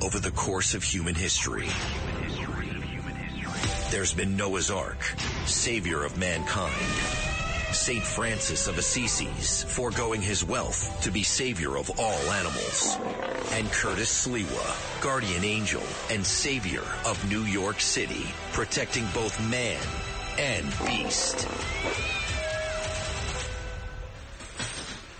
Over the course of human history, there's been Noah's Ark, savior of mankind. St. Francis of Assisi's, foregoing his wealth to be savior of all animals. And Curtis Sliwa, guardian angel and savior of New York City, protecting both man and beast.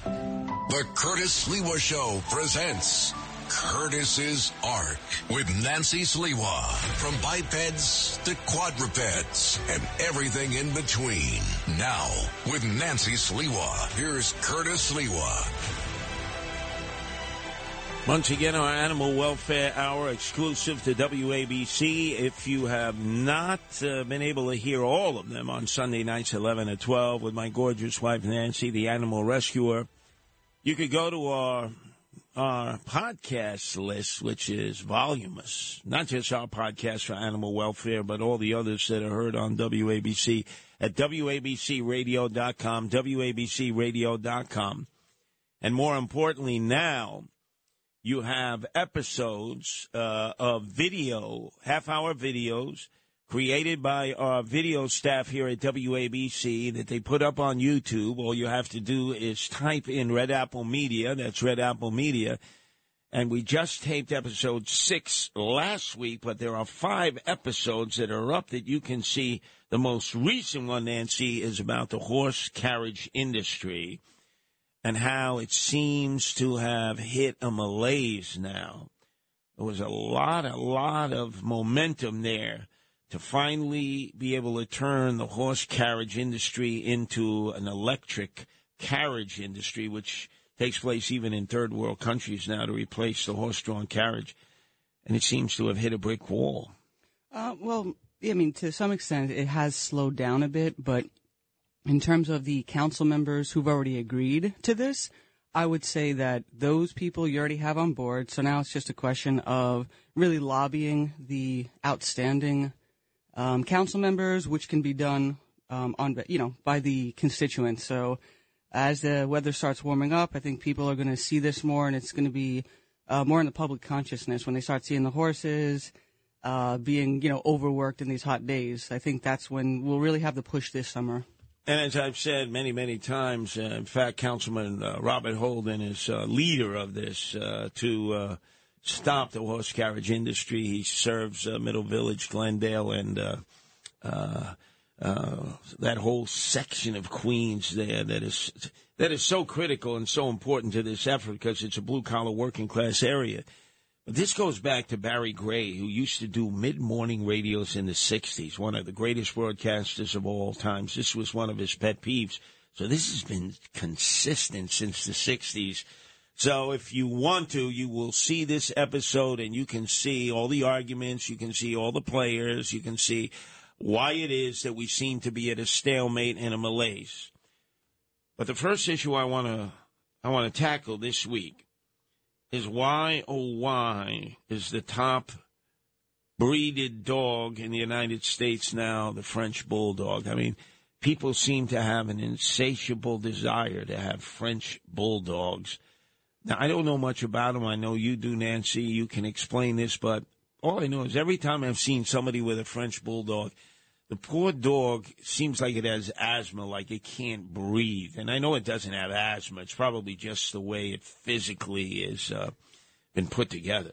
The Curtis Sliwa Show presents Curtis's Ark with Nancy Sliwa. From bipeds to quadrupeds and everything in between. Now, with Nancy Sliwa, here's Curtis Sliwa. Once again, our Animal Welfare Hour exclusive to WABC. If you have not uh, been able to hear all of them on Sunday nights, 11 to 12, with my gorgeous wife, Nancy, the animal rescuer, you could go to our our podcast list, which is voluminous, not just our podcast for animal welfare, but all the others that are heard on WABC at WABCRadio.com, WABCRadio.com. And more importantly, now you have episodes uh, of video, half hour videos created by our video staff here at WABC that they put up on YouTube. All you have to do is type in Red Apple Media. That's Red Apple Media. And we just taped episode six last week, but there are five episodes that are up that you can see. The most recent one, Nancy, is about the horse carriage industry and how it seems to have hit a malaise now. There was a lot, a lot of momentum there to finally be able to turn the horse carriage industry into an electric carriage industry, which takes place even in third world countries now to replace the horse drawn carriage. And it seems to have hit a brick wall. Uh, well, I mean, to some extent, it has slowed down a bit, but in terms of the council members who've already agreed to this, I would say that those people you already have on board. So now it's just a question of really lobbying the outstanding um, council members, which can be done um, on you know by the constituents. So as the weather starts warming up, I think people are going to see this more, and it's going to be uh, more in the public consciousness when they start seeing the horses uh, being you know overworked in these hot days. I think that's when we'll really have the push this summer. And as I've said many, many times, uh, in fact, Councilman uh, Robert Holden is uh, leader of this uh, to stop the horse carriage industry. He serves uh, Middle Village, Glendale, and uh, uh, uh, that whole section of Queens there that is that is so critical and so important to this effort because it's a blue collar working class area. But this goes back to Barry Gray, who used to do mid morning radios in the '60s, one of the greatest broadcasters of all times. This was one of his pet peeves. So this has been consistent since the '60s so if you want to, you will see this episode and you can see all the arguments, you can see all the players, you can see why it is that we seem to be at a stalemate and a malaise. But the first issue I want to I want to tackle this week is why oh why is the top breeded dog in the United States now the French bulldog? I mean, people seem to have an insatiable desire to have French bulldogs now, I don't know much about them. I know you do, Nancy. You can explain this, but all I know is every time I've seen somebody with a French bulldog, the poor dog seems like it has asthma, like it can't breathe. And I know it doesn't have asthma. It's probably just the way it physically is uh, been put together.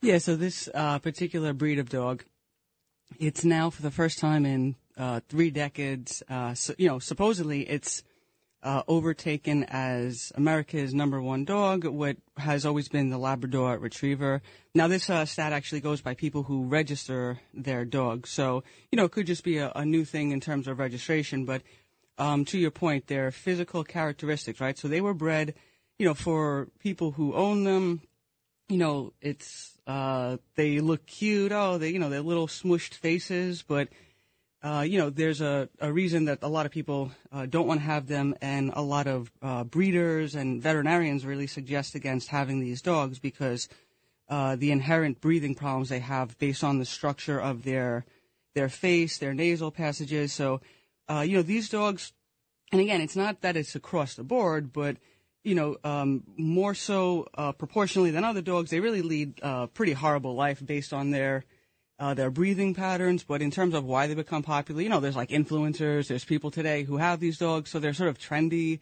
Yeah, so this uh, particular breed of dog, it's now for the first time in uh, three decades. Uh, so, you know, supposedly it's uh, overtaken as America's number one dog, what has always been the Labrador Retriever. Now, this uh, stat actually goes by people who register their dogs. So, you know, it could just be a, a new thing in terms of registration. But um, to your point, their physical characteristics, right? So they were bred, you know, for people who own them. you know, it's uh, they look cute. Oh, they you know they're little smushed faces, but uh, you know there's a, a reason that a lot of people uh, don't want to have them, and a lot of uh, breeders and veterinarians really suggest against having these dogs because uh, the inherent breathing problems they have based on the structure of their their face, their nasal passages. So, uh, you know, these dogs, and again, it's not that it's across the board, but you know, um, more so uh, proportionally than other dogs, they really lead a pretty horrible life based on their uh, their breathing patterns. But in terms of why they become popular, you know, there's like influencers, there's people today who have these dogs, so they're sort of trendy.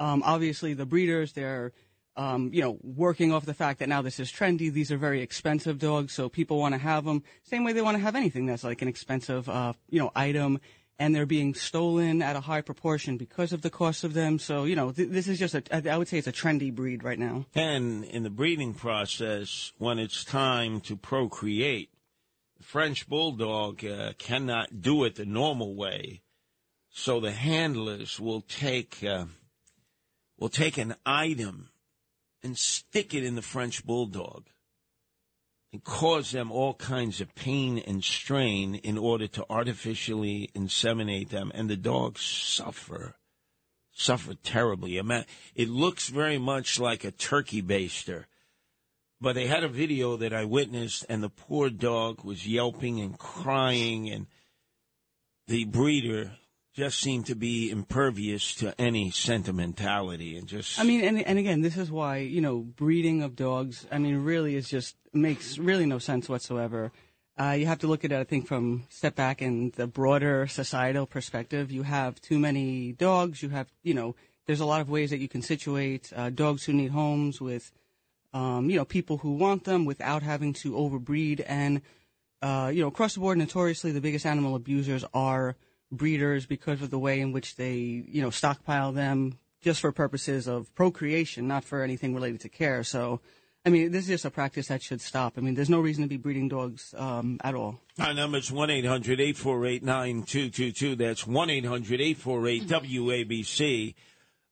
Um, obviously, the breeders, they're um, you know, working off the fact that now this is trendy. These are very expensive dogs, so people want to have them. Same way they want to have anything that's like an expensive, uh, you know, item and they're being stolen at a high proportion because of the cost of them. So, you know, th- this is just a, I would say it's a trendy breed right now. And in the breeding process, when it's time to procreate, French Bulldog uh, cannot do it the normal way. So the handlers will take, uh, will take an item and stick it in the French Bulldog and cause them all kinds of pain and strain in order to artificially inseminate them, and the dogs suffer, suffer terribly. It looks very much like a turkey baster. But they had a video that I witnessed, and the poor dog was yelping and crying, and the breeder just seemed to be impervious to any sentimentality and just. I mean, and and again, this is why you know breeding of dogs. I mean, really is just makes really no sense whatsoever. Uh, you have to look at it, I think, from step back and the broader societal perspective. You have too many dogs. You have, you know, there's a lot of ways that you can situate uh, dogs who need homes with, um, you know, people who want them without having to overbreed. And, uh, you know, across the board, notoriously, the biggest animal abusers are breeders because of the way in which they, you know, stockpile them just for purposes of procreation, not for anything related to care. So, I mean, this is just a practice that should stop. I mean, there's no reason to be breeding dogs um, at all. Our number is 1 800 848 9222. That's 1 800 848 WABC.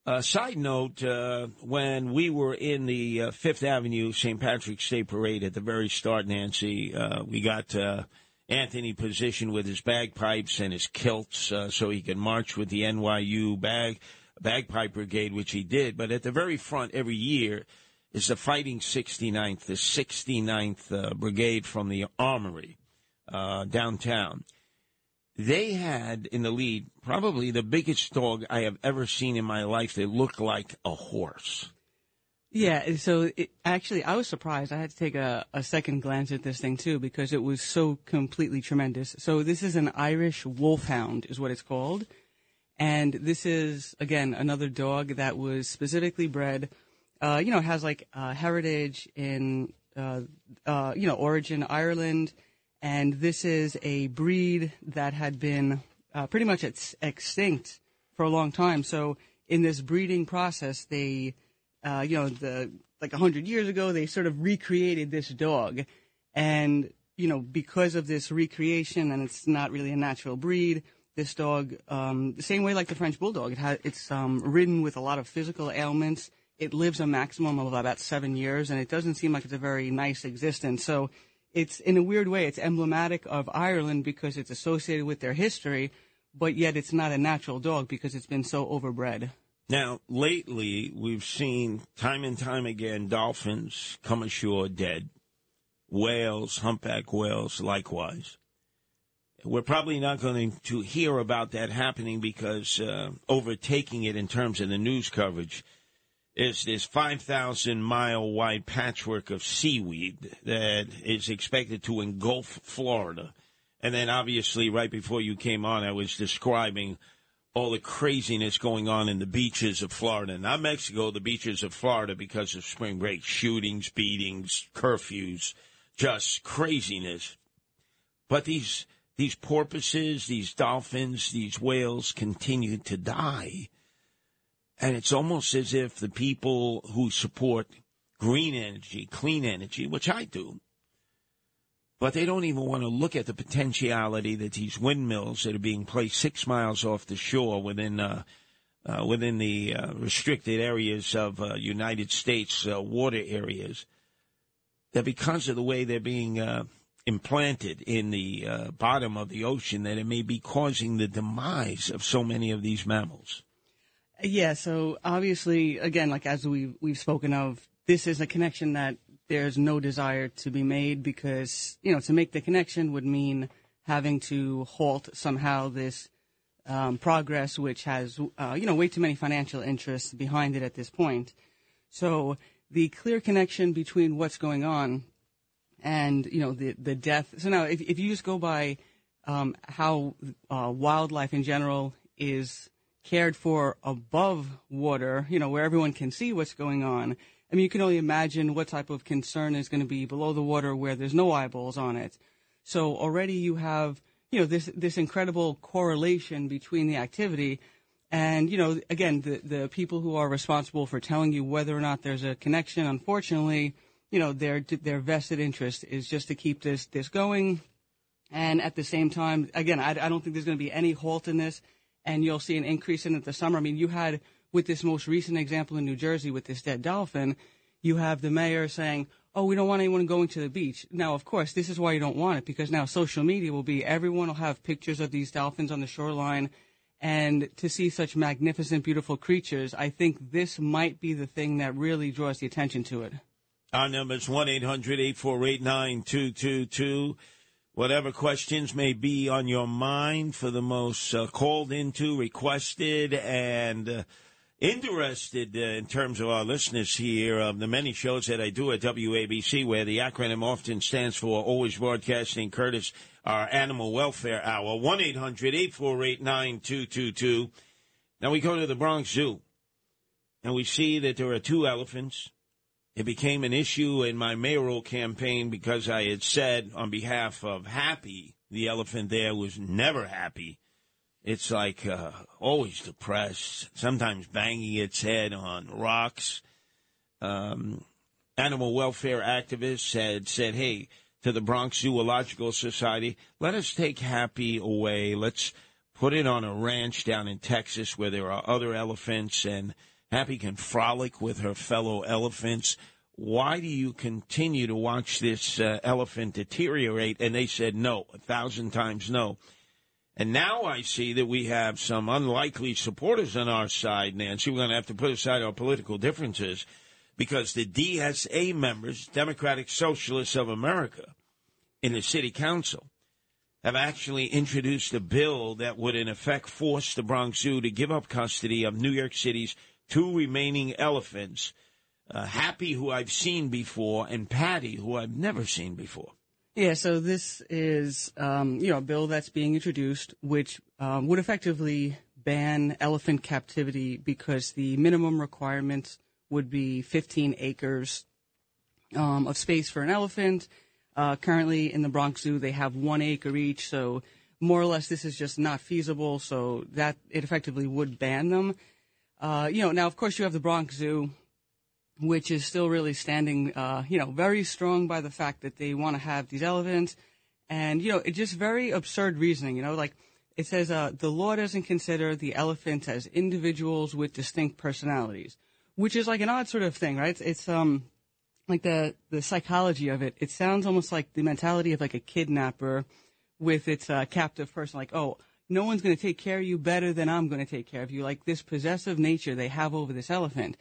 Uh, side note, uh, when we were in the uh, Fifth Avenue St. Patrick's Day Parade at the very start, Nancy, uh, we got uh, Anthony positioned with his bagpipes and his kilts uh, so he could march with the NYU bag bagpipe brigade, which he did. But at the very front every year is the Fighting 69th, the 69th uh, Brigade from the Armory downtown. They had in the lead probably the biggest dog I have ever seen in my life that looked like a horse. Yeah, so it, actually, I was surprised. I had to take a, a second glance at this thing too because it was so completely tremendous. So this is an Irish wolfhound, is what it's called, and this is again another dog that was specifically bred. Uh, you know, has like uh, heritage in uh, uh you know origin Ireland, and this is a breed that had been uh, pretty much ex- extinct for a long time. So in this breeding process, they uh, you know, the like hundred years ago, they sort of recreated this dog, and you know, because of this recreation, and it's not really a natural breed. This dog, um, the same way like the French Bulldog, it has, it's um, ridden with a lot of physical ailments. It lives a maximum of about seven years, and it doesn't seem like it's a very nice existence. So, it's in a weird way, it's emblematic of Ireland because it's associated with their history, but yet it's not a natural dog because it's been so overbred. Now, lately, we've seen time and time again dolphins come ashore dead, whales, humpback whales, likewise. We're probably not going to hear about that happening because uh, overtaking it in terms of the news coverage is this 5,000 mile wide patchwork of seaweed that is expected to engulf Florida. And then, obviously, right before you came on, I was describing all the craziness going on in the beaches of Florida, not Mexico, the beaches of Florida because of spring break, shootings, beatings, curfews, just craziness. But these these porpoises, these dolphins, these whales continue to die. And it's almost as if the people who support green energy, clean energy, which I do, but they don't even want to look at the potentiality that these windmills that are being placed six miles off the shore within uh, uh, within the uh, restricted areas of uh, United States uh, water areas. that because of the way they're being uh, implanted in the bottom of the ocean, that it may be causing the demise of so many of these mammals? Yeah, so obviously, again, like as we we've spoken of, this is a connection that there's no desire to be made because you know to make the connection would mean having to halt somehow this um, progress, which has uh, you know way too many financial interests behind it at this point. So the clear connection between what's going on and you know the the death. So now, if if you just go by um, how uh, wildlife in general is cared for above water, you know, where everyone can see what's going on. I mean, you can only imagine what type of concern is going to be below the water where there's no eyeballs on it. So already you have, you know, this this incredible correlation between the activity and, you know, again, the the people who are responsible for telling you whether or not there's a connection, unfortunately, you know, their their vested interest is just to keep this this going. And at the same time, again, I, I don't think there's going to be any halt in this and you'll see an increase in it this summer. I mean, you had with this most recent example in New Jersey with this dead dolphin, you have the mayor saying, "Oh, we don't want anyone going to the beach." Now, of course, this is why you don't want it because now social media will be everyone will have pictures of these dolphins on the shoreline. And to see such magnificent, beautiful creatures, I think this might be the thing that really draws the attention to it. Our number is 1 800 848 9222 whatever questions may be on your mind for the most uh, called into, requested, and uh, interested uh, in terms of our listeners here of the many shows that I do at WABC, where the acronym often stands for Always Broadcasting Curtis, our Animal Welfare Hour, 1 800 848 9222. Now we go to the Bronx Zoo, and we see that there are two elephants it became an issue in my mayoral campaign because I had said on behalf of Happy, the elephant there was never happy. It's like uh, always depressed, sometimes banging its head on rocks. Um, animal welfare activists had said, hey, to the Bronx Zoological Society, let us take Happy away. Let's put it on a ranch down in Texas where there are other elephants and Happy can frolic with her fellow elephants. Why do you continue to watch this uh, elephant deteriorate? And they said no, a thousand times no. And now I see that we have some unlikely supporters on our side, Nancy. We're going to have to put aside our political differences because the DSA members, Democratic Socialists of America, in the city council, have actually introduced a bill that would, in effect, force the Bronx Zoo to give up custody of New York City's two remaining elephants, uh, Happy, who I've seen before, and Patty, who I've never seen before. Yeah, so this is, um, you know, a bill that's being introduced, which um, would effectively ban elephant captivity because the minimum requirements would be 15 acres um, of space for an elephant. Uh, currently in the Bronx Zoo, they have one acre each, so more or less this is just not feasible. So that it effectively would ban them. Uh, you know, now of course you have the Bronx Zoo, which is still really standing, uh, you know, very strong by the fact that they want to have these elephants. And, you know, it's just very absurd reasoning, you know, like it says, uh, the law doesn't consider the elephants as individuals with distinct personalities, which is like an odd sort of thing, right? It's, it's um, like the, the psychology of it. It sounds almost like the mentality of like a kidnapper with its uh, captive person, like, oh, no one's going to take care of you better than I'm going to take care of you. Like this possessive nature they have over this elephant.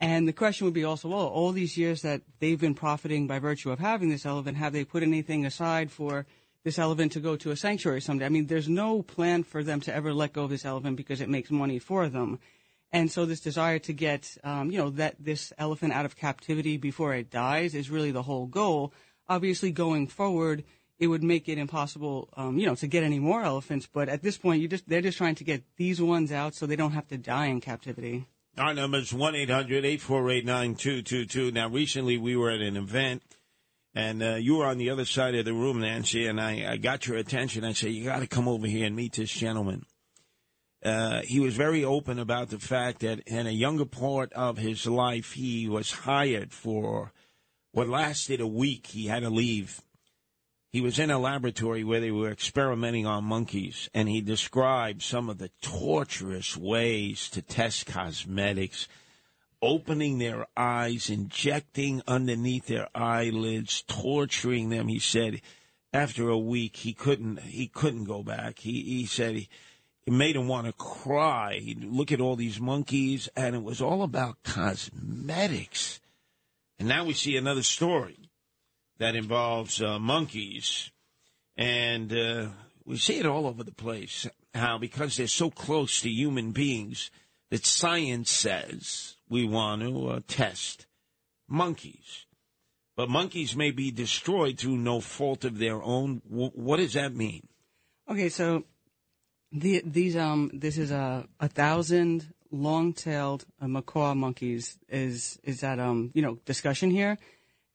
And the question would be also, well, all these years that they've been profiting by virtue of having this elephant, have they put anything aside for this elephant to go to a sanctuary someday? I mean, there's no plan for them to ever let go of this elephant because it makes money for them. And so this desire to get, um, you know, that this elephant out of captivity before it dies is really the whole goal. Obviously, going forward, it would make it impossible, um, you know, to get any more elephants. But at this point, you just they're just trying to get these ones out so they don't have to die in captivity. Our number is 1 800 848 9222. Now, recently we were at an event, and uh, you were on the other side of the room, Nancy, and I, I got your attention. I said, You got to come over here and meet this gentleman. Uh, he was very open about the fact that in a younger part of his life, he was hired for what lasted a week. He had to leave he was in a laboratory where they were experimenting on monkeys, and he described some of the torturous ways to test cosmetics opening their eyes, injecting underneath their eyelids, torturing them. He said after a week he couldn't he couldn't go back. He he said he, it made him want to cry. He'd look at all these monkeys, and it was all about cosmetics. And now we see another story that involves uh, monkeys, and uh, we see it all over the place. How because they're so close to human beings, that science says we want to uh, test monkeys. But monkeys may be destroyed through no fault of their own. W- what does that mean? Okay, so the, these um this is a a thousand long-tailed uh, macaque monkeys is is that um you know discussion here,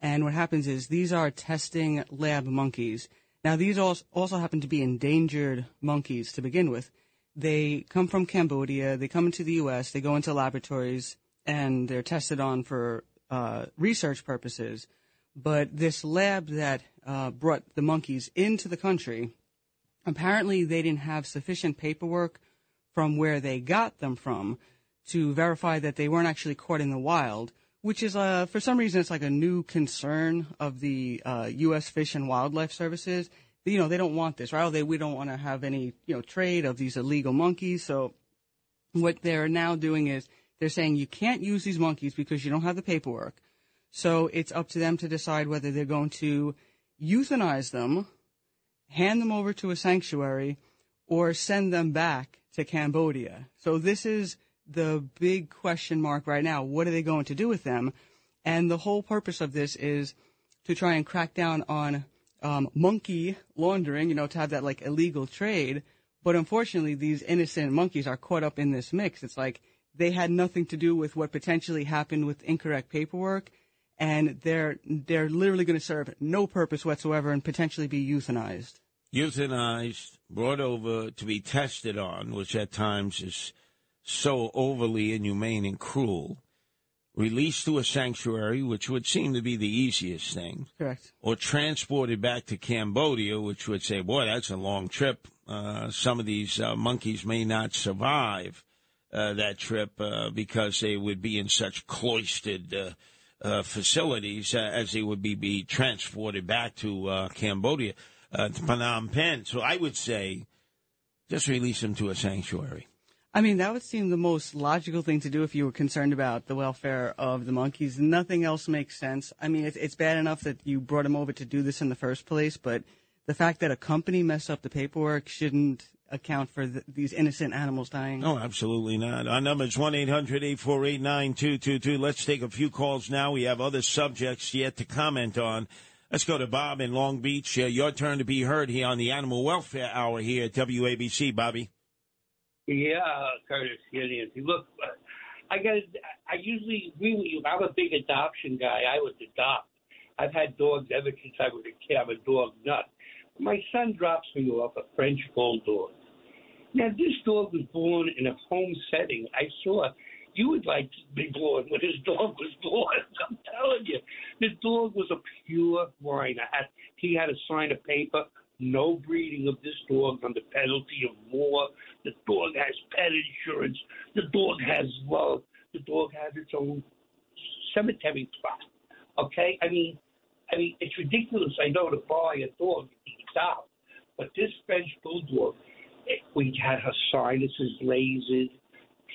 and what happens is these are testing lab monkeys. Now these also happen to be endangered monkeys to begin with. They come from Cambodia. They come into the U.S. They go into laboratories and they're tested on for uh, research purposes. But this lab that uh, brought the monkeys into the country apparently they didn't have sufficient paperwork from where they got them from to verify that they weren't actually caught in the wild, which is, uh, for some reason, it's like a new concern of the uh, U.S. Fish and Wildlife Services. You know, they don't want this, right? Oh, they, we don't want to have any, you know, trade of these illegal monkeys. So what they're now doing is they're saying you can't use these monkeys because you don't have the paperwork. So it's up to them to decide whether they're going to euthanize them hand them over to a sanctuary, or send them back to Cambodia. So this is the big question mark right now. What are they going to do with them? And the whole purpose of this is to try and crack down on um, monkey laundering, you know, to have that like illegal trade. But unfortunately, these innocent monkeys are caught up in this mix. It's like they had nothing to do with what potentially happened with incorrect paperwork and they're they're literally going to serve no purpose whatsoever and potentially be euthanized. Euthanized, brought over to be tested on, which at times is so overly inhumane and cruel. Released to a sanctuary, which would seem to be the easiest thing. Correct. Or transported back to Cambodia, which would say, boy, that's a long trip. Uh, some of these uh, monkeys may not survive uh, that trip uh, because they would be in such cloistered uh, uh, facilities uh, as they would be, be transported back to uh, Cambodia, uh, to Phnom Penh. So I would say just release them to a sanctuary. I mean, that would seem the most logical thing to do if you were concerned about the welfare of the monkeys. Nothing else makes sense. I mean, it's, it's bad enough that you brought them over to do this in the first place, but the fact that a company messed up the paperwork shouldn't account for the, these innocent animals dying. No, absolutely not. Our number is 1 800 848 9222. Let's take a few calls now. We have other subjects yet to comment on. Let's go to Bob in Long Beach. Uh, your turn to be heard here on the Animal Welfare Hour here at WABC, Bobby. Yeah, Curtis, Nancy. Look, I got. I usually agree with you. I'm a big adoption guy. I would adopt. I've had dogs ever since I was a kid. I'm a dog nut. My son drops me off a French bulldog. Now, this dog was born in a home setting. I saw you would like to be born when his dog was born. I'm telling you, the dog was a pure whiner. He had to sign a paper, no breeding of this dog under penalty of more. The dog has pet insurance. The dog has love. The dog has its own cemetery plot. Okay, I mean, I mean, it's ridiculous. I know to buy a dog it's out, but this French bulldog, we had her sinuses lasered.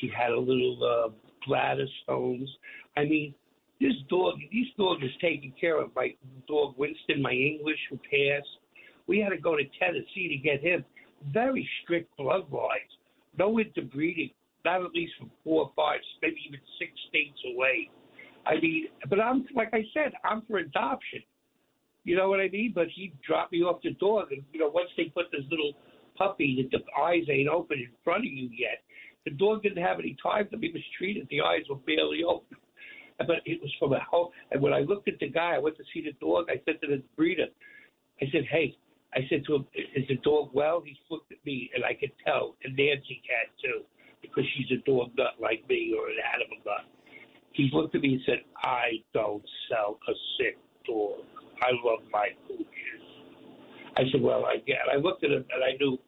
She had a little uh, bladder stones. I mean, this dog, these dog is taken care of. My dog Winston, my English, who passed. We had to go to Tennessee to get him. Very strict blood lines. No interbreeding. Not at least from four, five, maybe even six states away. I mean, but I'm like I said, I'm for adoption. You know what I mean? But he dropped me off the door, and you know, once they put this little puppy that the eyes ain't open in front of you yet, the dog didn't have any time to be mistreated. The eyes were barely open. But it was from a home. And when I looked at the guy, I went to see the dog. I said to the breeder, I said, "Hey," I said to him, "Is the dog well?" He looked at me, and I could tell, and Nancy can too, because she's a dog nut like me or an animal nut. He looked at me and said, "I don't sell a sick dog." I love my pooches. I said, well, I get. I looked at him and I knew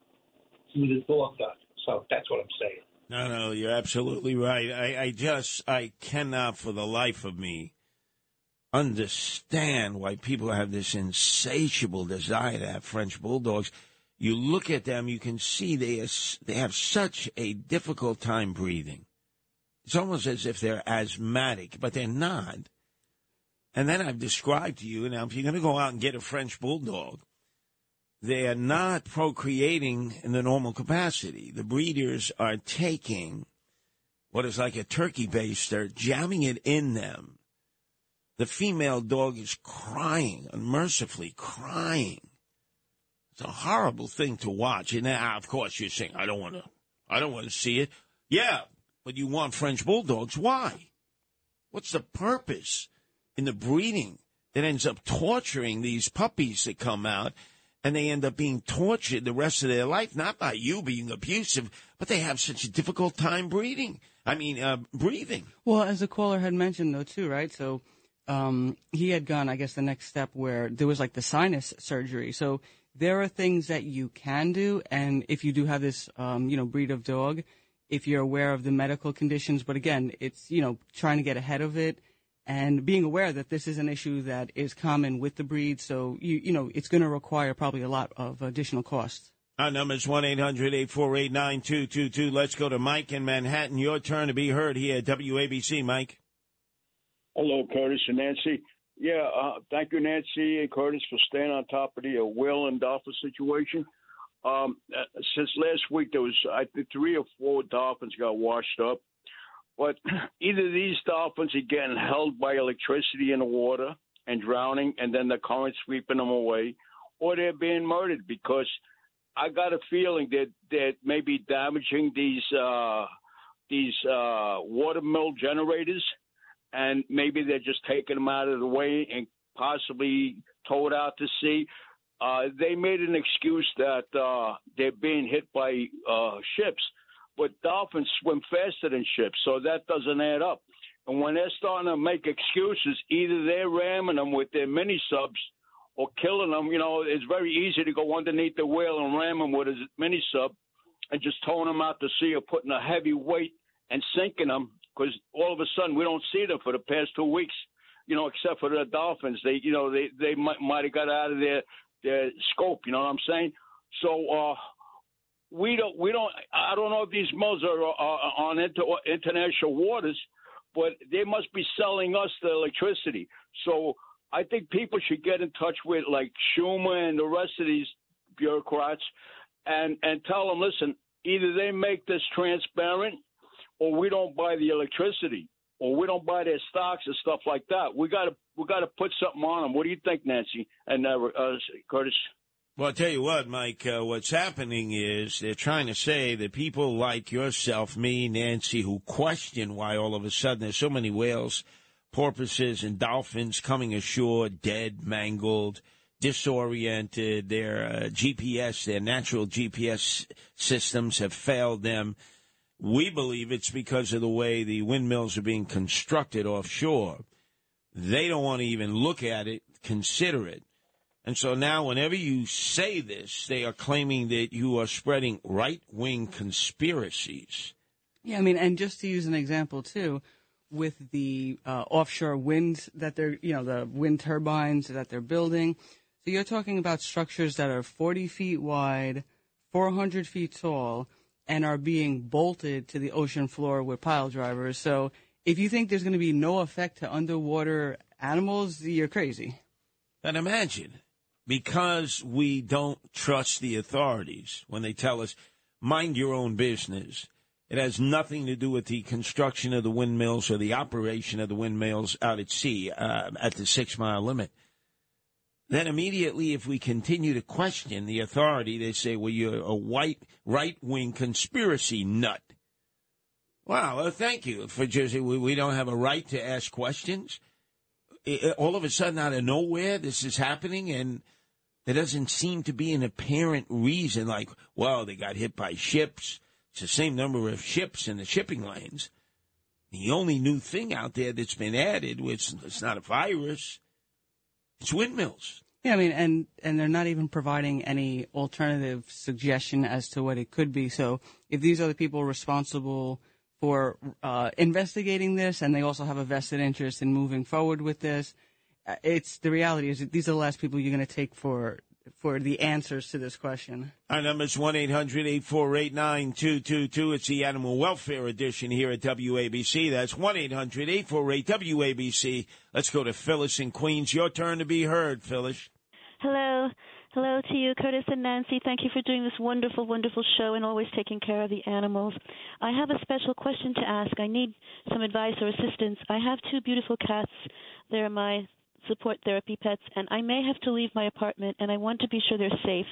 he was a dog nut. So that's what I'm saying. No, no, you're absolutely right. I, I just, I cannot for the life of me understand why people have this insatiable desire to have French bulldogs. You look at them, you can see they are, they have such a difficult time breathing. It's almost as if they're asthmatic, but they're not. And then I've described to you now, if you're going to go out and get a French bulldog, they are not procreating in the normal capacity. The breeders are taking what is like a turkey baster, jamming it in them. The female dog is crying, unmercifully crying. It's a horrible thing to watch. And now, of course, you're saying, I don't want to, I don't want to see it. Yeah, but you want French bulldogs. Why? What's the purpose in the breeding that ends up torturing these puppies that come out and they end up being tortured the rest of their life, not by you being abusive, but they have such a difficult time breathing. I mean, uh, breathing. Well, as the caller had mentioned, though, too, right? So um, he had gone, I guess, the next step where there was like the sinus surgery. So there are things that you can do, and if you do have this, um, you know, breed of dog, if you're aware of the medical conditions, but again, it's you know trying to get ahead of it and being aware that this is an issue that is common with the breed. So you you know it's going to require probably a lot of additional costs. Our number is one 9222 Let's go to Mike in Manhattan. Your turn to be heard here at WABC, Mike. Hello, Curtis and Nancy. Yeah, uh, thank you, Nancy and Curtis, for staying on top of the uh, Will and Dolphin situation. Um, uh, since last week, there was I think three or four dolphins got washed up. But either these dolphins are getting held by electricity in the water and drowning, and then the current sweeping them away, or they're being murdered because I got a feeling that that may be damaging these uh, these uh, water mill generators, and maybe they're just taking them out of the way and possibly towed out to sea. Uh, they made an excuse that uh, they're being hit by uh, ships but dolphins swim faster than ships, so that doesn't add up. And when they're starting to make excuses, either they're ramming them with their mini subs or killing them. You know, it's very easy to go underneath the whale and ram them with a mini sub and just towing them out to sea or putting a heavy weight and sinking them because all of a sudden we don't see them for the past two weeks. You know, except for the dolphins, they you know they they might might have got out of their their scope. You know what I'm saying? So uh, we don't we don't I don't know if these mills are, are on inter, international waters, but they must be selling us the electricity. So I think people should get in touch with like Schumer and the rest of these bureaucrats and and tell them, listen, either they make this transparent or we don't buy the electricity or we don't buy their stocks and stuff like that. We got to we got to put something on them. What do you think, Nancy and uh, uh, Curtis? Well, I'll tell you what, Mike, uh, what's happening is they're trying to say that people like yourself, me, Nancy, who question why all of a sudden there's so many whales, porpoises, and dolphins coming ashore dead, mangled, disoriented. Their uh, GPS, their natural GPS systems have failed them. We believe it's because of the way the windmills are being constructed offshore. They don't want to even look at it, consider it. And so now, whenever you say this, they are claiming that you are spreading right wing conspiracies. Yeah, I mean, and just to use an example, too, with the uh, offshore wind that they're, you know, the wind turbines that they're building. So you're talking about structures that are 40 feet wide, 400 feet tall, and are being bolted to the ocean floor with pile drivers. So if you think there's going to be no effect to underwater animals, you're crazy. And imagine because we don't trust the authorities when they tell us, mind your own business. It has nothing to do with the construction of the windmills or the operation of the windmills out at sea uh, at the six mile limit. Then immediately, if we continue to question the authority, they say, well, you're a white right wing conspiracy nut. Wow, well, thank you for just, we, we don't have a right to ask questions. It, all of a sudden, out of nowhere, this is happening, and there doesn't seem to be an apparent reason, like, well, they got hit by ships. It's the same number of ships in the shipping lanes. The only new thing out there that's been added, which it's not a virus, it's windmills. Yeah, I mean, and and they're not even providing any alternative suggestion as to what it could be. So if these are the people responsible for uh, investigating this, and they also have a vested interest in moving forward with this, uh, it's the reality is that these are the last people you're going to take for for the answers to this question. Our number is 1 800 848 9222. It's the Animal Welfare Edition here at WABC. That's 1 800 848 WABC. Let's go to Phyllis in Queens. Your turn to be heard, Phyllis. Hello. Hello to you, Curtis and Nancy. Thank you for doing this wonderful, wonderful show and always taking care of the animals. I have a special question to ask. I need some advice or assistance. I have two beautiful cats. They're my support therapy pets, and I may have to leave my apartment, and I want to be sure they're safe.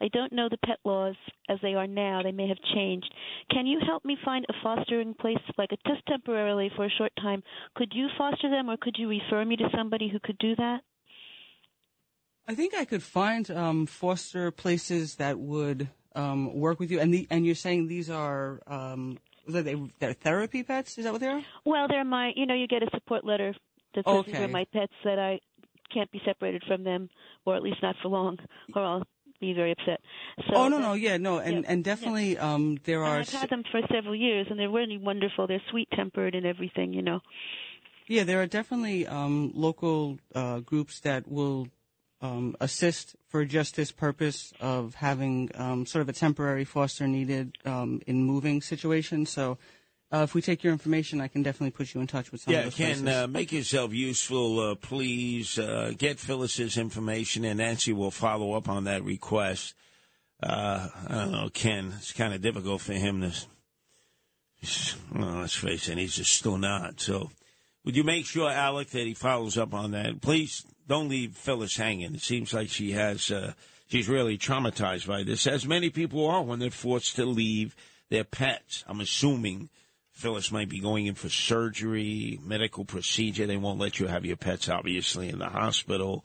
I don't know the pet laws as they are now. They may have changed. Can you help me find a fostering place, like a, just temporarily for a short time? Could you foster them, or could you refer me to somebody who could do that? I think I could find um, foster places that would um, work with you. And the, and you're saying these are um, are they they're therapy pets? Is that what they are? Well, they're my. You know, you get a support letter that says Okay. are my pets that I can't be separated from them, or at least not for long, or I'll be very upset. So oh no that- no yeah no and yeah, and definitely um, there And are I've had them for several years, and they're really wonderful. They're sweet tempered and everything, you know. Yeah, there are definitely um, local uh, groups that will um, assist for just this purpose of having um, sort of a temporary foster needed um, in moving situations. So, uh, if we take your information, I can definitely put you in touch with some Yeah, of Ken, uh, make yourself useful, uh, please. Uh, get Phyllis's information, and Nancy will follow up on that request. Uh, I don't know, Ken. It's kind of difficult for him to. Well, let's face it, he's just still not. So, would you make sure, Alec, that he follows up on that? Please don't leave Phyllis hanging. It seems like she has. Uh, she's really traumatized by this, as many people are when they're forced to leave their pets. I'm assuming Phyllis might be going in for surgery, medical procedure. They won't let you have your pets, obviously, in the hospital.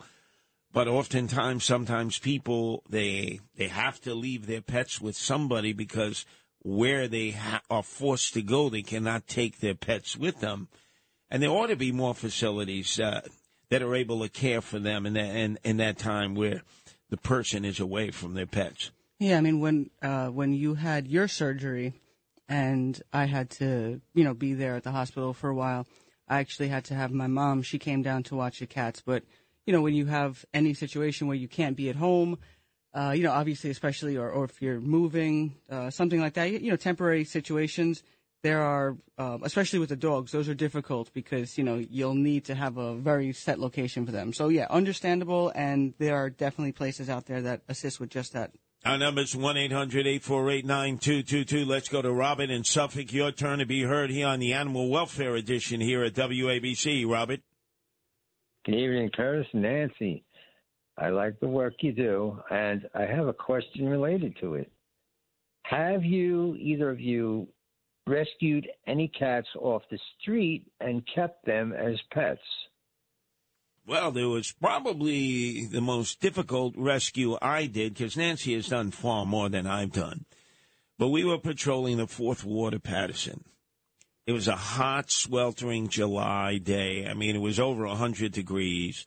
But oftentimes, sometimes people they they have to leave their pets with somebody because where they ha- are forced to go, they cannot take their pets with them. And there ought to be more facilities uh, that are able to care for them in that in, in that time where the person is away from their pets. Yeah, I mean when uh, when you had your surgery, and I had to you know be there at the hospital for a while. I actually had to have my mom. She came down to watch the cats, but you know when you have any situation where you can't be at home, uh, you know obviously especially or, or if you're moving, uh, something like that, you, know temporary situations. There are, uh, especially with the dogs, those are difficult because you know you'll need to have a very set location for them. So yeah, understandable, and there are definitely places out there that assist with just that. Our number is 1 800 848 9222. Let's go to Robert in Suffolk. Your turn to be heard here on the Animal Welfare Edition here at WABC. Robert. Good evening, Curtis and Nancy. I like the work you do, and I have a question related to it. Have you, either of you, rescued any cats off the street and kept them as pets? Well, there was probably the most difficult rescue I did because Nancy has done far more than I've done. But we were patrolling the Fourth Ward of Paterson. It was a hot, sweltering July day. I mean, it was over 100 degrees.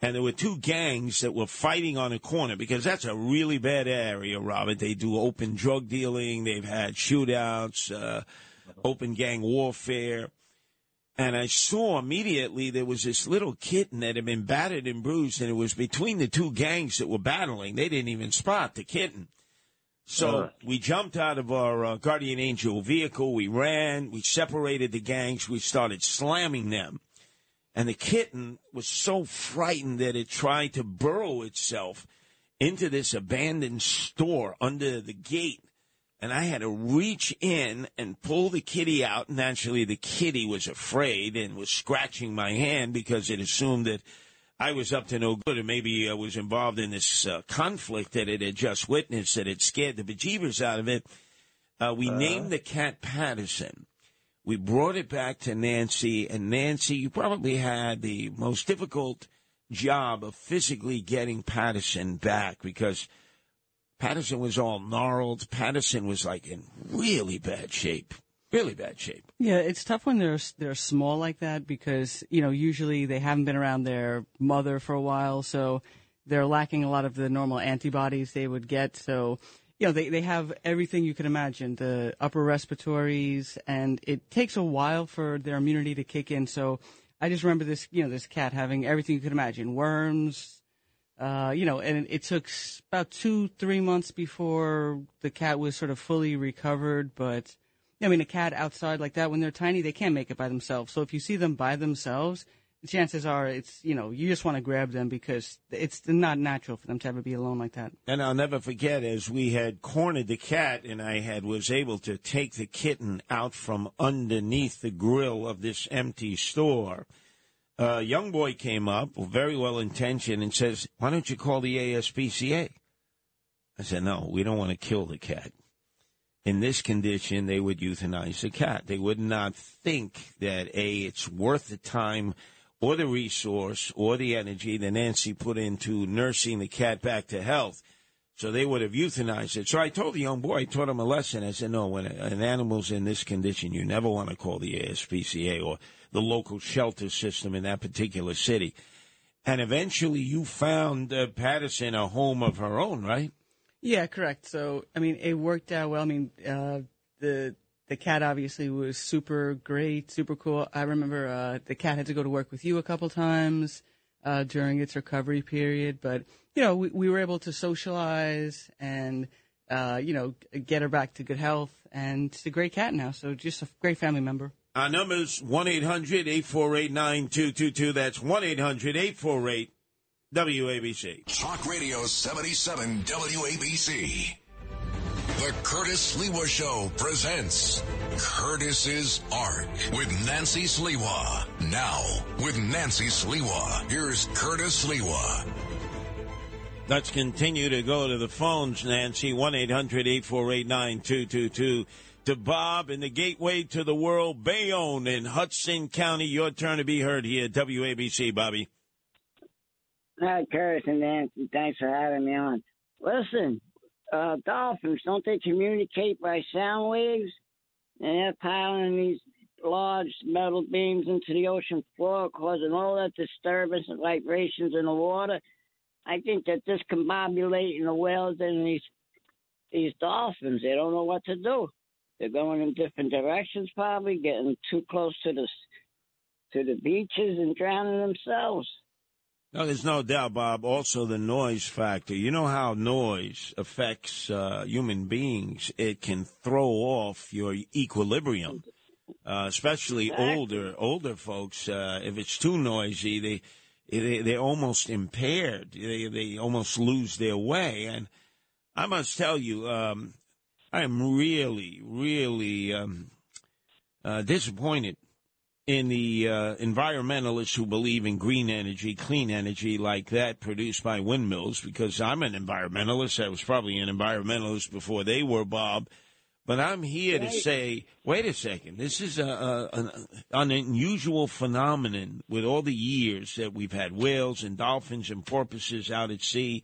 And there were two gangs that were fighting on a corner because that's a really bad area, Robert. They do open drug dealing. They've had shootouts, uh, open gang warfare. And I saw immediately there was this little kitten that had been battered and bruised, and it was between the two gangs that were battling. They didn't even spot the kitten. So Uh. we jumped out of our uh, Guardian Angel vehicle. We ran. We separated the gangs. We started slamming them. And the kitten was so frightened that it tried to burrow itself into this abandoned store under the gate. And I had to reach in and pull the kitty out. Naturally, the kitty was afraid and was scratching my hand because it assumed that I was up to no good and maybe I was involved in this uh, conflict that it had just witnessed that had scared the bejeebers out of it. Uh, we named the cat Patterson. We brought it back to Nancy, and Nancy, you probably had the most difficult job of physically getting Patterson back because Patterson was all gnarled. Patterson was like in really bad shape, really bad shape. Yeah, it's tough when they're they're small like that because you know usually they haven't been around their mother for a while, so they're lacking a lot of the normal antibodies they would get. So, you know, they, they have everything you can imagine, the upper respiratories, and it takes a while for their immunity to kick in. So I just remember this, you know, this cat having everything you could imagine, worms, uh, you know, and it took about two, three months before the cat was sort of fully recovered. But I mean, a cat outside like that, when they're tiny, they can't make it by themselves. So if you see them by themselves, chances are it's, you know, you just want to grab them because it's not natural for them to ever be alone like that. And I'll never forget as we had cornered the cat and I had was able to take the kitten out from underneath the grill of this empty store a young boy came up, very well intentioned, and says, Why don't you call the ASPCA? I said, No, we don't want to kill the cat. In this condition, they would euthanize the cat. They would not think that, A, it's worth the time or the resource or the energy that Nancy put into nursing the cat back to health. So they would have euthanized it. So I told the young boy, I taught him a lesson. I said, no, when an animal's in this condition, you never want to call the ASPCA or the local shelter system in that particular city. And eventually you found uh, Paterson a home of her own, right? Yeah, correct. So, I mean, it worked out well. I mean, uh, the the cat obviously was super great, super cool. I remember uh, the cat had to go to work with you a couple times uh, during its recovery period, but you know, we, we were able to socialize and uh, you know get her back to good health, and it's a great cat now. So just a great family member. Our number is 1 800 848 9222. That's 1 800 848 WABC. Talk Radio 77 WABC. The Curtis Sliwa Show presents Curtis's Ark with Nancy Sliwa. Now, with Nancy Sliwa, here's Curtis Sliwa. Let's continue to go to the phones, Nancy. 1 800 848 9222 to Bob in the gateway to the world, Bayonne in Hudson County. Your turn to be heard here, WABC, Bobby. Hi, Curtis and Nancy. Thanks for having me on. Listen, uh, dolphins, don't they communicate by sound waves? And they're piling these large metal beams into the ocean floor, causing all that disturbance and vibrations in the water. I think that discombobulating the whales and these these dolphins, they don't know what to do. They're going in different directions, probably getting too close to the to the beaches and drowning themselves. No, there's no doubt, Bob. Also, the noise factor. You know how noise affects uh, human beings. It can throw off your equilibrium, uh, especially exactly. older older folks. Uh, if it's too noisy, they they they're almost impaired. They they almost lose their way. And I must tell you, um, I'm really, really um, uh, disappointed in the uh, environmentalists who believe in green energy, clean energy like that produced by windmills, because I'm an environmentalist. I was probably an environmentalist before they were, Bob. But I'm here right. to say, wait a second, this is a, a, an, an unusual phenomenon with all the years that we've had whales and dolphins and porpoises out at sea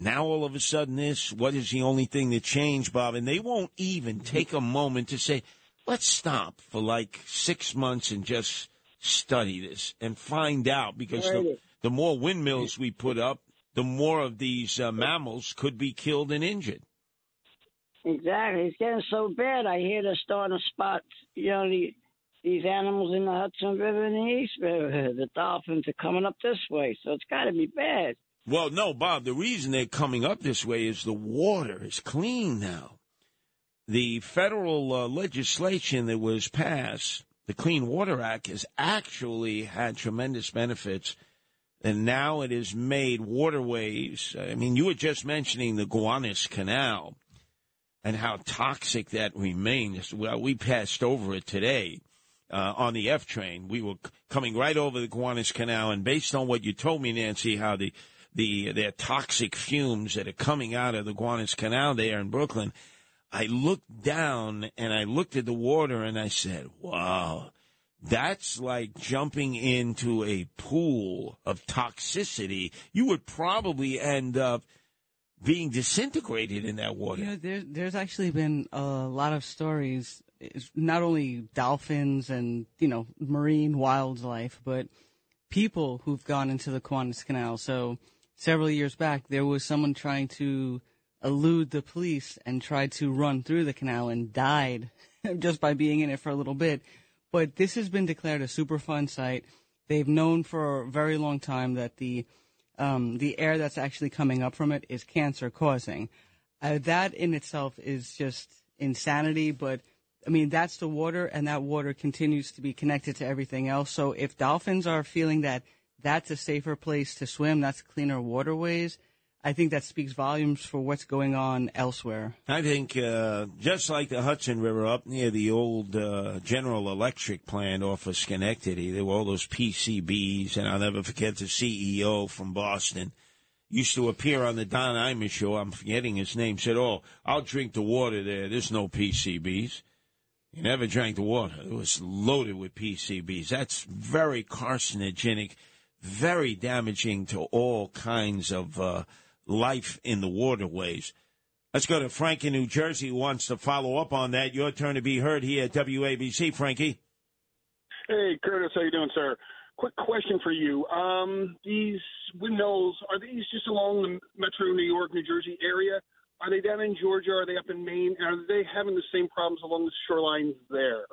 now all of a sudden this, what is the only thing that changed, Bob? And they won't even take a moment to say, let's stop for like six months and just study this and find out because the, the more windmills we put up, the more of these uh, mammals could be killed and injured. Exactly. It's getting so bad. I hear they're starting to spot, you know, the, these animals in the Hudson River and the East River. The dolphins are coming up this way, so it's got to be bad. Well, no, Bob, the reason they're coming up this way is the water is clean now. The federal uh, legislation that was passed, the Clean Water Act, has actually had tremendous benefits. And now it has made waterways. I mean, you were just mentioning the Gowanus Canal and how toxic that remains. Well, we passed over it today. Uh, on the F train. We were coming right over the Gowanus Canal, and based on what you told me, Nancy, how the the their toxic fumes that are coming out of the Gowanus Canal there in Brooklyn, I looked down and I looked at the water and I said, "Wow, that's like jumping into a pool of toxicity. You would probably end up." being disintegrated in that water. You know, there, there's actually been a lot of stories, not only dolphins and, you know, marine wildlife, but people who've gone into the Gowanus Canal. So several years back, there was someone trying to elude the police and tried to run through the canal and died just by being in it for a little bit. But this has been declared a Superfund site. They've known for a very long time that the um, the air that's actually coming up from it is cancer causing. Uh, that in itself is just insanity. But I mean, that's the water, and that water continues to be connected to everything else. So if dolphins are feeling that that's a safer place to swim, that's cleaner waterways. I think that speaks volumes for what's going on elsewhere. I think uh, just like the Hudson River up near the old uh, General Electric plant off of Schenectady, there were all those PCBs, and I'll never forget the CEO from Boston used to appear on the Don Imus show. I'm forgetting his name. Said, "Oh, I'll drink the water there. There's no PCBs." He never drank the water. It was loaded with PCBs. That's very carcinogenic, very damaging to all kinds of. Uh, life in the waterways. Let's go to Frank in New Jersey who wants to follow up on that. Your turn to be heard here at WABC, Frankie. Hey, Curtis, how you doing, sir? Quick question for you. Um, these windmills, are these just along the metro New York, New Jersey area? Are they down in Georgia? Are they up in Maine? Are they having the same problems along the shorelines there?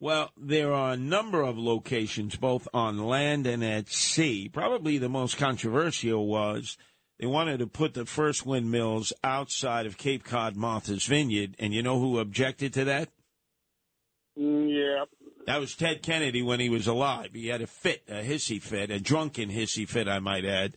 Well, there are a number of locations, both on land and at sea. Probably the most controversial was they wanted to put the first windmills outside of Cape Cod Martha's Vineyard, and you know who objected to that? Mm, yeah. That was Ted Kennedy when he was alive. He had a fit, a hissy fit, a drunken hissy fit, I might add.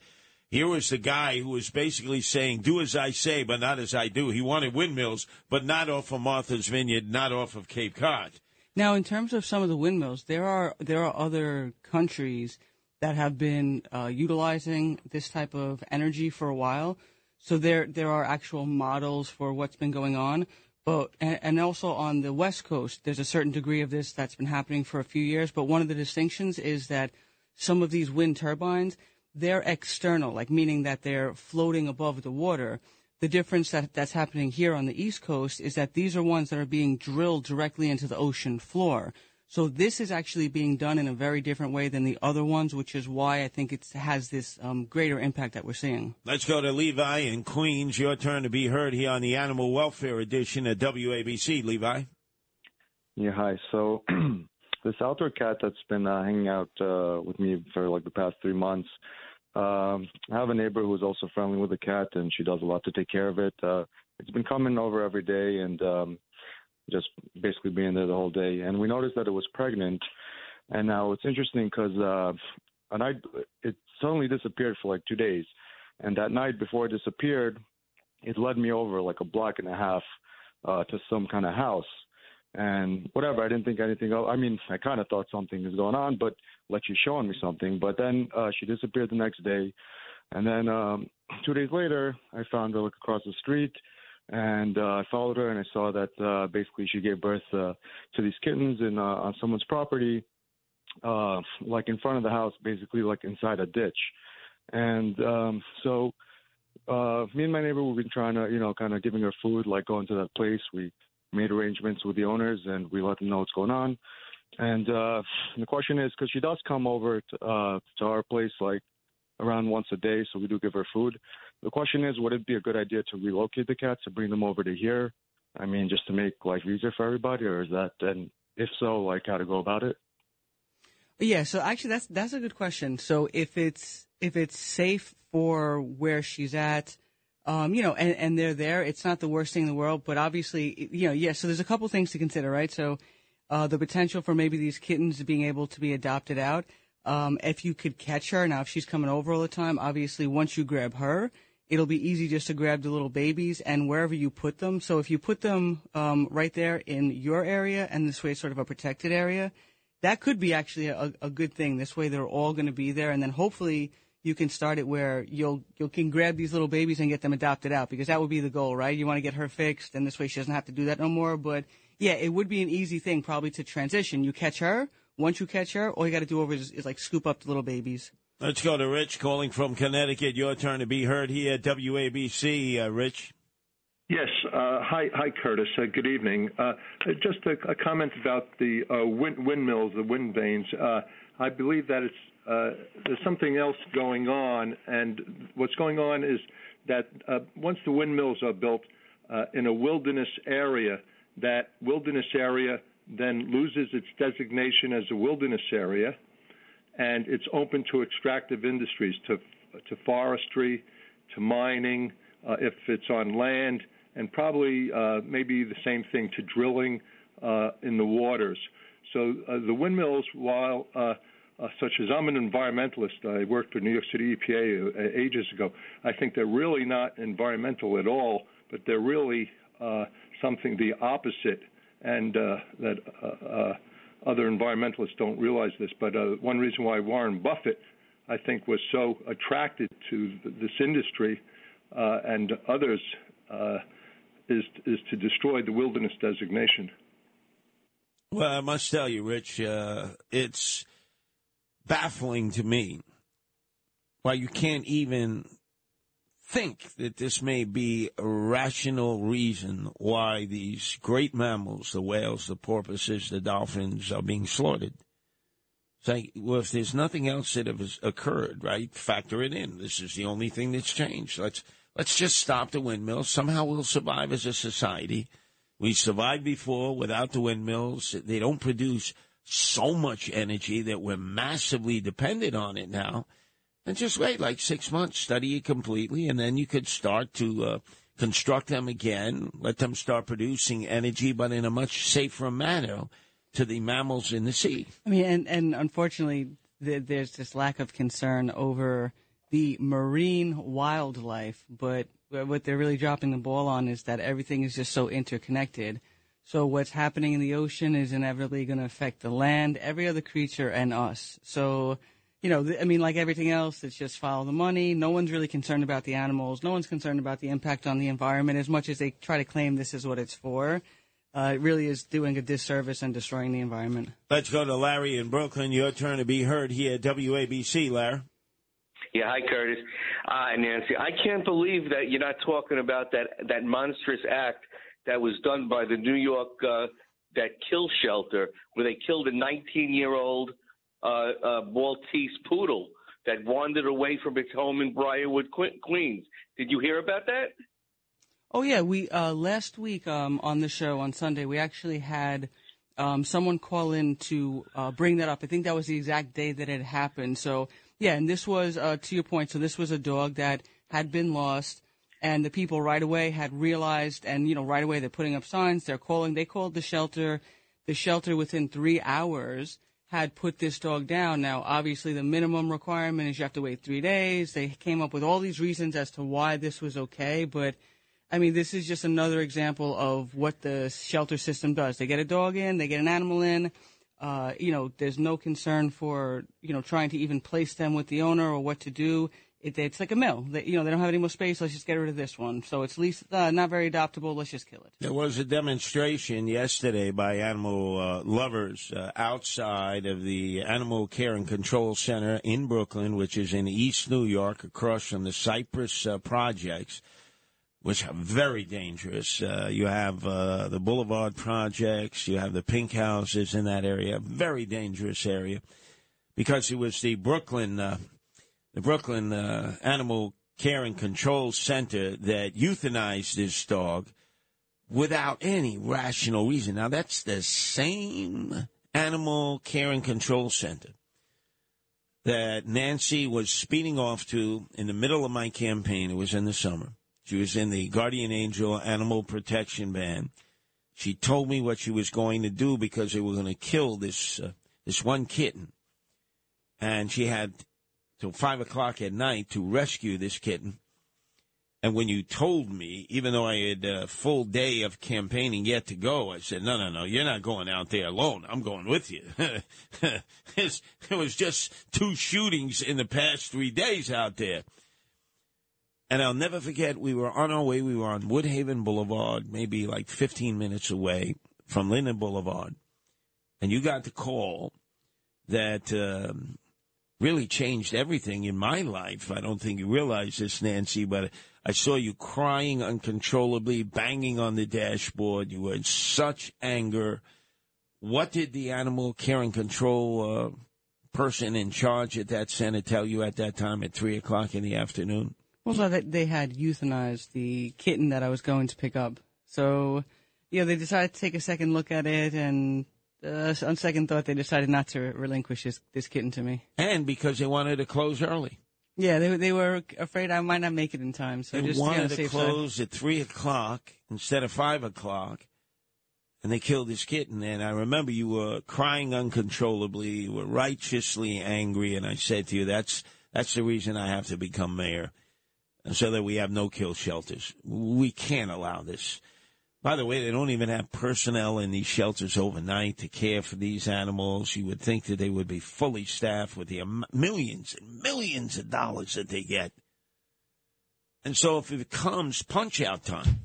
Here was the guy who was basically saying, do as I say, but not as I do. He wanted windmills, but not off of Martha's Vineyard, not off of Cape Cod. Now, in terms of some of the windmills, there are there are other countries that have been uh, utilizing this type of energy for a while. So there there are actual models for what's been going on. But and, and also on the west coast, there's a certain degree of this that's been happening for a few years. But one of the distinctions is that some of these wind turbines they're external, like meaning that they're floating above the water. The difference that, that's happening here on the East Coast is that these are ones that are being drilled directly into the ocean floor. So this is actually being done in a very different way than the other ones, which is why I think it has this um, greater impact that we're seeing. Let's go to Levi in Queens. Your turn to be heard here on the Animal Welfare Edition of WABC. Levi. Yeah, hi. So this outdoor cat that's been uh, hanging out uh, with me for like the past three months um, I have a neighbor who's also friendly with the cat, and she does a lot to take care of it. Uh, it's been coming over every day and um, just basically being there the whole day. And we noticed that it was pregnant. And now it's interesting because uh, a night it suddenly disappeared for like two days, and that night before it disappeared, it led me over like a block and a half uh, to some kind of house and whatever. I didn't think anything. Of, I mean, I kind of thought something was going on, but let you showing me something. But then uh, she disappeared the next day, and then um, two days later, I found her like across the street, and uh, I followed her, and I saw that uh, basically she gave birth uh, to these kittens in uh, on someone's property, uh, like in front of the house, basically like inside a ditch, and um, so. Uh, me and my neighbor, we've been trying to, you know, kind of giving her food, like going to that place. We made arrangements with the owners and we let them know what's going on. And uh, the question is, because she does come over to, uh, to our place like around once a day, so we do give her food. The question is, would it be a good idea to relocate the cats to bring them over to here? I mean, just to make life easier for everybody, or is that? And if so, like how to go about it? Yeah, so actually, that's that's a good question. So if it's if it's safe for where she's at, um, you know, and, and they're there. It's not the worst thing in the world, but obviously, you know, yeah. So there's a couple things to consider, right? So uh, the potential for maybe these kittens being able to be adopted out. Um, if you could catch her now, if she's coming over all the time, obviously once you grab her, it'll be easy just to grab the little babies and wherever you put them. So if you put them um, right there in your area, and this way it's sort of a protected area, that could be actually a, a good thing. This way they're all going to be there, and then hopefully you can start it where you'll you can grab these little babies and get them adopted out because that would be the goal, right? You want to get her fixed, and this way she doesn't have to do that no more. But yeah, it would be an easy thing probably to transition. You catch her. Once you catch her, all you got to do over is, is like scoop up the little babies. Let's go to Rich calling from Connecticut. Your turn to be heard here at WABC. Uh, Rich. Yes. Uh, hi, hi, Curtis. Uh, good evening. Uh, just a, a, comment about the uh, wind, windmills, the wind vanes. Uh, I believe that it's there's something else going on, and what's going on is that once the windmills are built in a wilderness area, that wilderness area then loses its designation as a wilderness area, and it's open to extractive industries, to to forestry, to mining, uh, if it's on land, and probably uh, maybe the same thing to drilling uh, in the waters. So uh, the windmills, while uh, uh, such as I'm an environmentalist, I worked for New York City EPA ages ago. I think they're really not environmental at all, but they're really something the opposite, and that other environmentalists don't realize this. But uh, one reason why Warren Buffett, I think, was so attracted to this industry uh, and others uh, is is to destroy the wilderness designation. Well, I must tell you, Rich, uh, it's baffling to me why you can't even think that this may be a rational reason why these great mammals, the whales, the porpoises, the dolphins, are being slaughtered. It's like, well, if there's nothing else that has occurred, right, factor it in. This is the only thing that's changed. Let's let's just stop the windmills. Somehow we'll survive as a society. We survived before without the windmills. They don't produce so much energy that we're massively dependent on it now. And just wait like six months, study it completely, and then you could start to uh, construct them again, let them start producing energy, but in a much safer manner to the mammals in the sea. I mean, and, and unfortunately, there's this lack of concern over the marine wildlife, but what they're really dropping the ball on is that everything is just so interconnected. So what's happening in the ocean is inevitably going to affect the land, every other creature, and us. So, you know, I mean, like everything else, it's just follow the money. No one's really concerned about the animals. No one's concerned about the impact on the environment as much as they try to claim this is what it's for. Uh, it really is doing a disservice and destroying the environment. Let's go to Larry in Brooklyn. Your turn to be heard here at WABC, Larry. Yeah, hi Curtis. Uh, Nancy, I can't believe that you're not talking about that that monstrous act that was done by the New York uh, that kill shelter, where they killed a 19-year-old uh, uh, Maltese poodle that wandered away from its home in Briarwood, Queens. Did you hear about that? Oh yeah, we uh, last week um, on the show on Sunday we actually had um, someone call in to uh, bring that up. I think that was the exact day that it happened. So yeah, and this was uh, to your point. So this was a dog that had been lost, and the people right away had realized, and you know, right away they're putting up signs. They're calling. They called the shelter. The shelter within three hours had put this dog down. Now, obviously, the minimum requirement is you have to wait three days. They came up with all these reasons as to why this was okay, but I mean, this is just another example of what the shelter system does. They get a dog in, they get an animal in uh, you know, there's no concern for, you know, trying to even place them with the owner or what to do. It, it's like a mill. They, you know, they don't have any more space. Let's just get rid of this one. So it's at least uh, not very adoptable. Let's just kill it. There was a demonstration yesterday by animal uh, lovers uh, outside of the Animal Care and Control Center in Brooklyn, which is in East New York, across from the Cypress uh, Projects which are very dangerous. Uh, you have uh, the Boulevard projects, you have the pink houses in that area, very dangerous area, because it was the Brooklyn, the Brooklyn uh, Animal Care and Control Center that euthanized this dog without any rational reason. Now that's the same Animal Care and Control Center that Nancy was speeding off to in the middle of my campaign. It was in the summer she was in the Guardian Angel Animal Protection Band. She told me what she was going to do because they were going to kill this uh, this one kitten, and she had till five o'clock at night to rescue this kitten. And when you told me, even though I had a full day of campaigning yet to go, I said, no, no, no, you're not going out there alone. I'm going with you. it was just two shootings in the past three days out there. And I'll never forget, we were on our way. We were on Woodhaven Boulevard, maybe like 15 minutes away from Linden Boulevard. And you got the call that um, really changed everything in my life. I don't think you realize this, Nancy, but I saw you crying uncontrollably, banging on the dashboard. You were in such anger. What did the animal care and control uh, person in charge at that center tell you at that time at three o'clock in the afternoon? Well, that they had euthanized the kitten that I was going to pick up. So, yeah, they decided to take a second look at it, and uh, on second thought, they decided not to relinquish this, this kitten to me. And because they wanted to close early. Yeah, they they were afraid I might not make it in time, so they just wanted to close at three o'clock instead of five o'clock, and they killed this kitten. And I remember you were crying uncontrollably, you were righteously angry, and I said to you, "That's that's the reason I have to become mayor, so that we have no kill shelters. We can't allow this." By the way, they don't even have personnel in these shelters overnight to care for these animals. You would think that they would be fully staffed with the millions and millions of dollars that they get. And so if it comes punch out time,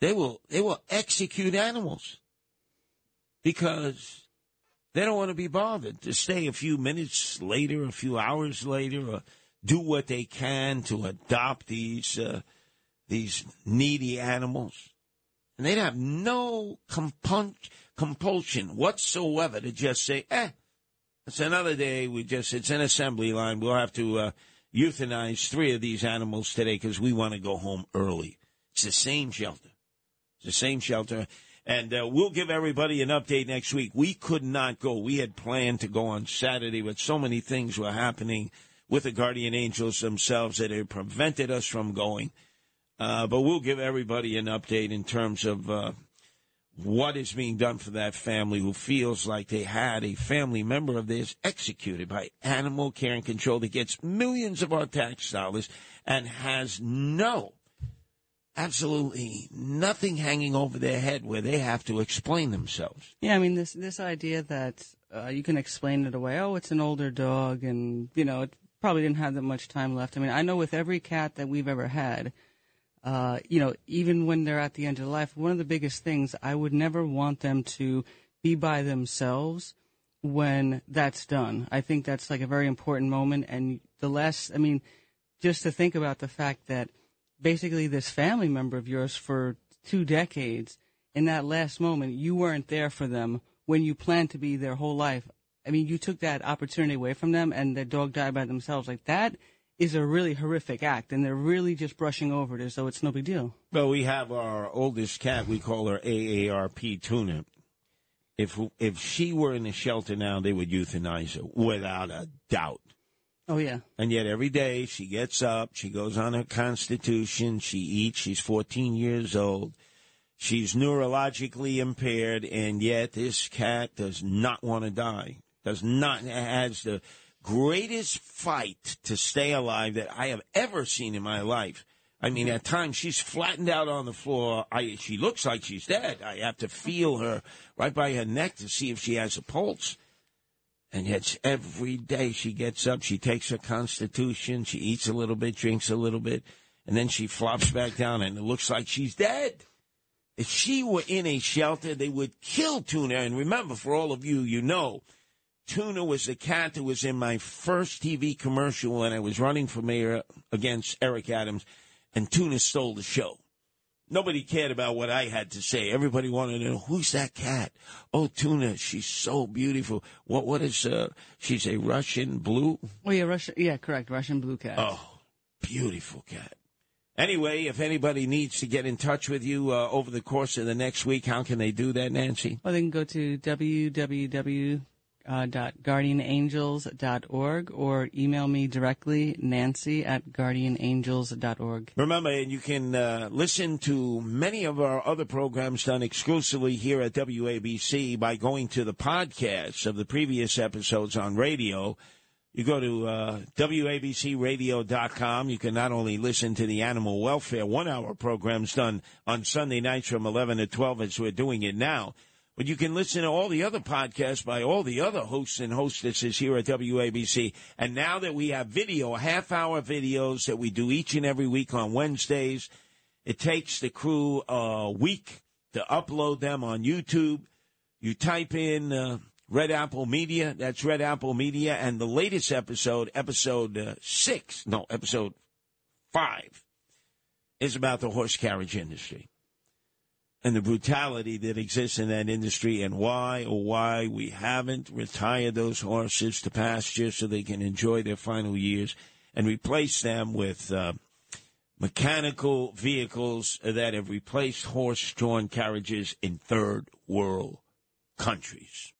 they will they will execute animals because they don't want to be bothered to stay a few minutes later, a few hours later, or do what they can to adopt these uh, these needy animals. And they'd have no compun- compulsion whatsoever to just say, eh, it's another day. We just, it's an assembly line. We'll have to uh, euthanize three of these animals today because we want to go home early. It's the same shelter. It's the same shelter. And uh, we'll give everybody an update next week. We could not go. We had planned to go on Saturday, but so many things were happening with the guardian angels themselves that it prevented us from going. Uh, but we'll give everybody an update in terms of uh, what is being done for that family who feels like they had a family member of theirs executed by animal care and control that gets millions of our tax dollars and has no, absolutely nothing hanging over their head where they have to explain themselves. Yeah, I mean this this idea that uh, you can explain it away. Oh, it's an older dog, and you know it probably didn't have that much time left. I mean, I know with every cat that we've ever had, uh, you know, even when they're at the end of life, one of the biggest things I would never want them to be by themselves when that's done. I think that's like a very important moment. And the less, I mean, just to think about the fact that basically this family member of yours for two decades, in that last moment, you weren't there for them when you planned to be their whole life. I mean, you took that opportunity away from them and the dog died by themselves. Like that is a really horrific act, and they're really just brushing over it as though it's no big deal. Well, we have our oldest cat. We call her AARP Tuna. If if she were in the shelter now, they would euthanize her without a doubt. Oh yeah. And yet every day she gets up, she goes on her constitution, she eats. She's 14 years old. She's neurologically impaired, and yet this cat does not want to die. Does not has the greatest fight to stay alive that I have ever seen in my life. I mean, at times she's flattened out on the floor. I, she looks like she's dead. I have to feel her right by her neck to see if she has a pulse. And yet every day she gets up, she takes her constitution, she eats a little bit, drinks a little bit, and then she flops back down and it looks like she's dead. If she were in a shelter, they would kill Tuna. And remember, for all of you, you know, Tuna was the cat that was in my first TV commercial when I was running for mayor against Eric Adams, and Tuna stole the show. Nobody cared about what I had to say. Everybody wanted to know who's that cat. Oh, Tuna, she's so beautiful. What? What is? Uh, she's a Russian blue. Oh yeah, Russian. Yeah, correct. Russian blue cat. Oh, beautiful cat. Anyway, if anybody needs to get in touch with you uh, over the course of the next week, how can they do that, Nancy? Well, they can go to www uh, dot guardianangels.org or email me directly, Nancy at guardianangels.org. Remember, and you can uh, listen to many of our other programs done exclusively here at WABC by going to the podcasts of the previous episodes on radio. You go to uh, WABCRadio.com. You can not only listen to the animal welfare one hour programs done on Sunday nights from 11 to 12 as we're doing it now, but you can listen to all the other podcasts by all the other hosts and hostesses here at WABC. And now that we have video, half hour videos that we do each and every week on Wednesdays, it takes the crew a week to upload them on YouTube. You type in uh, Red Apple Media, that's Red Apple Media, and the latest episode, episode uh, six, no, episode five, is about the horse carriage industry. And the brutality that exists in that industry and why or why we haven't retired those horses to pasture so they can enjoy their final years and replace them with uh, mechanical vehicles that have replaced horse drawn carriages in third world countries.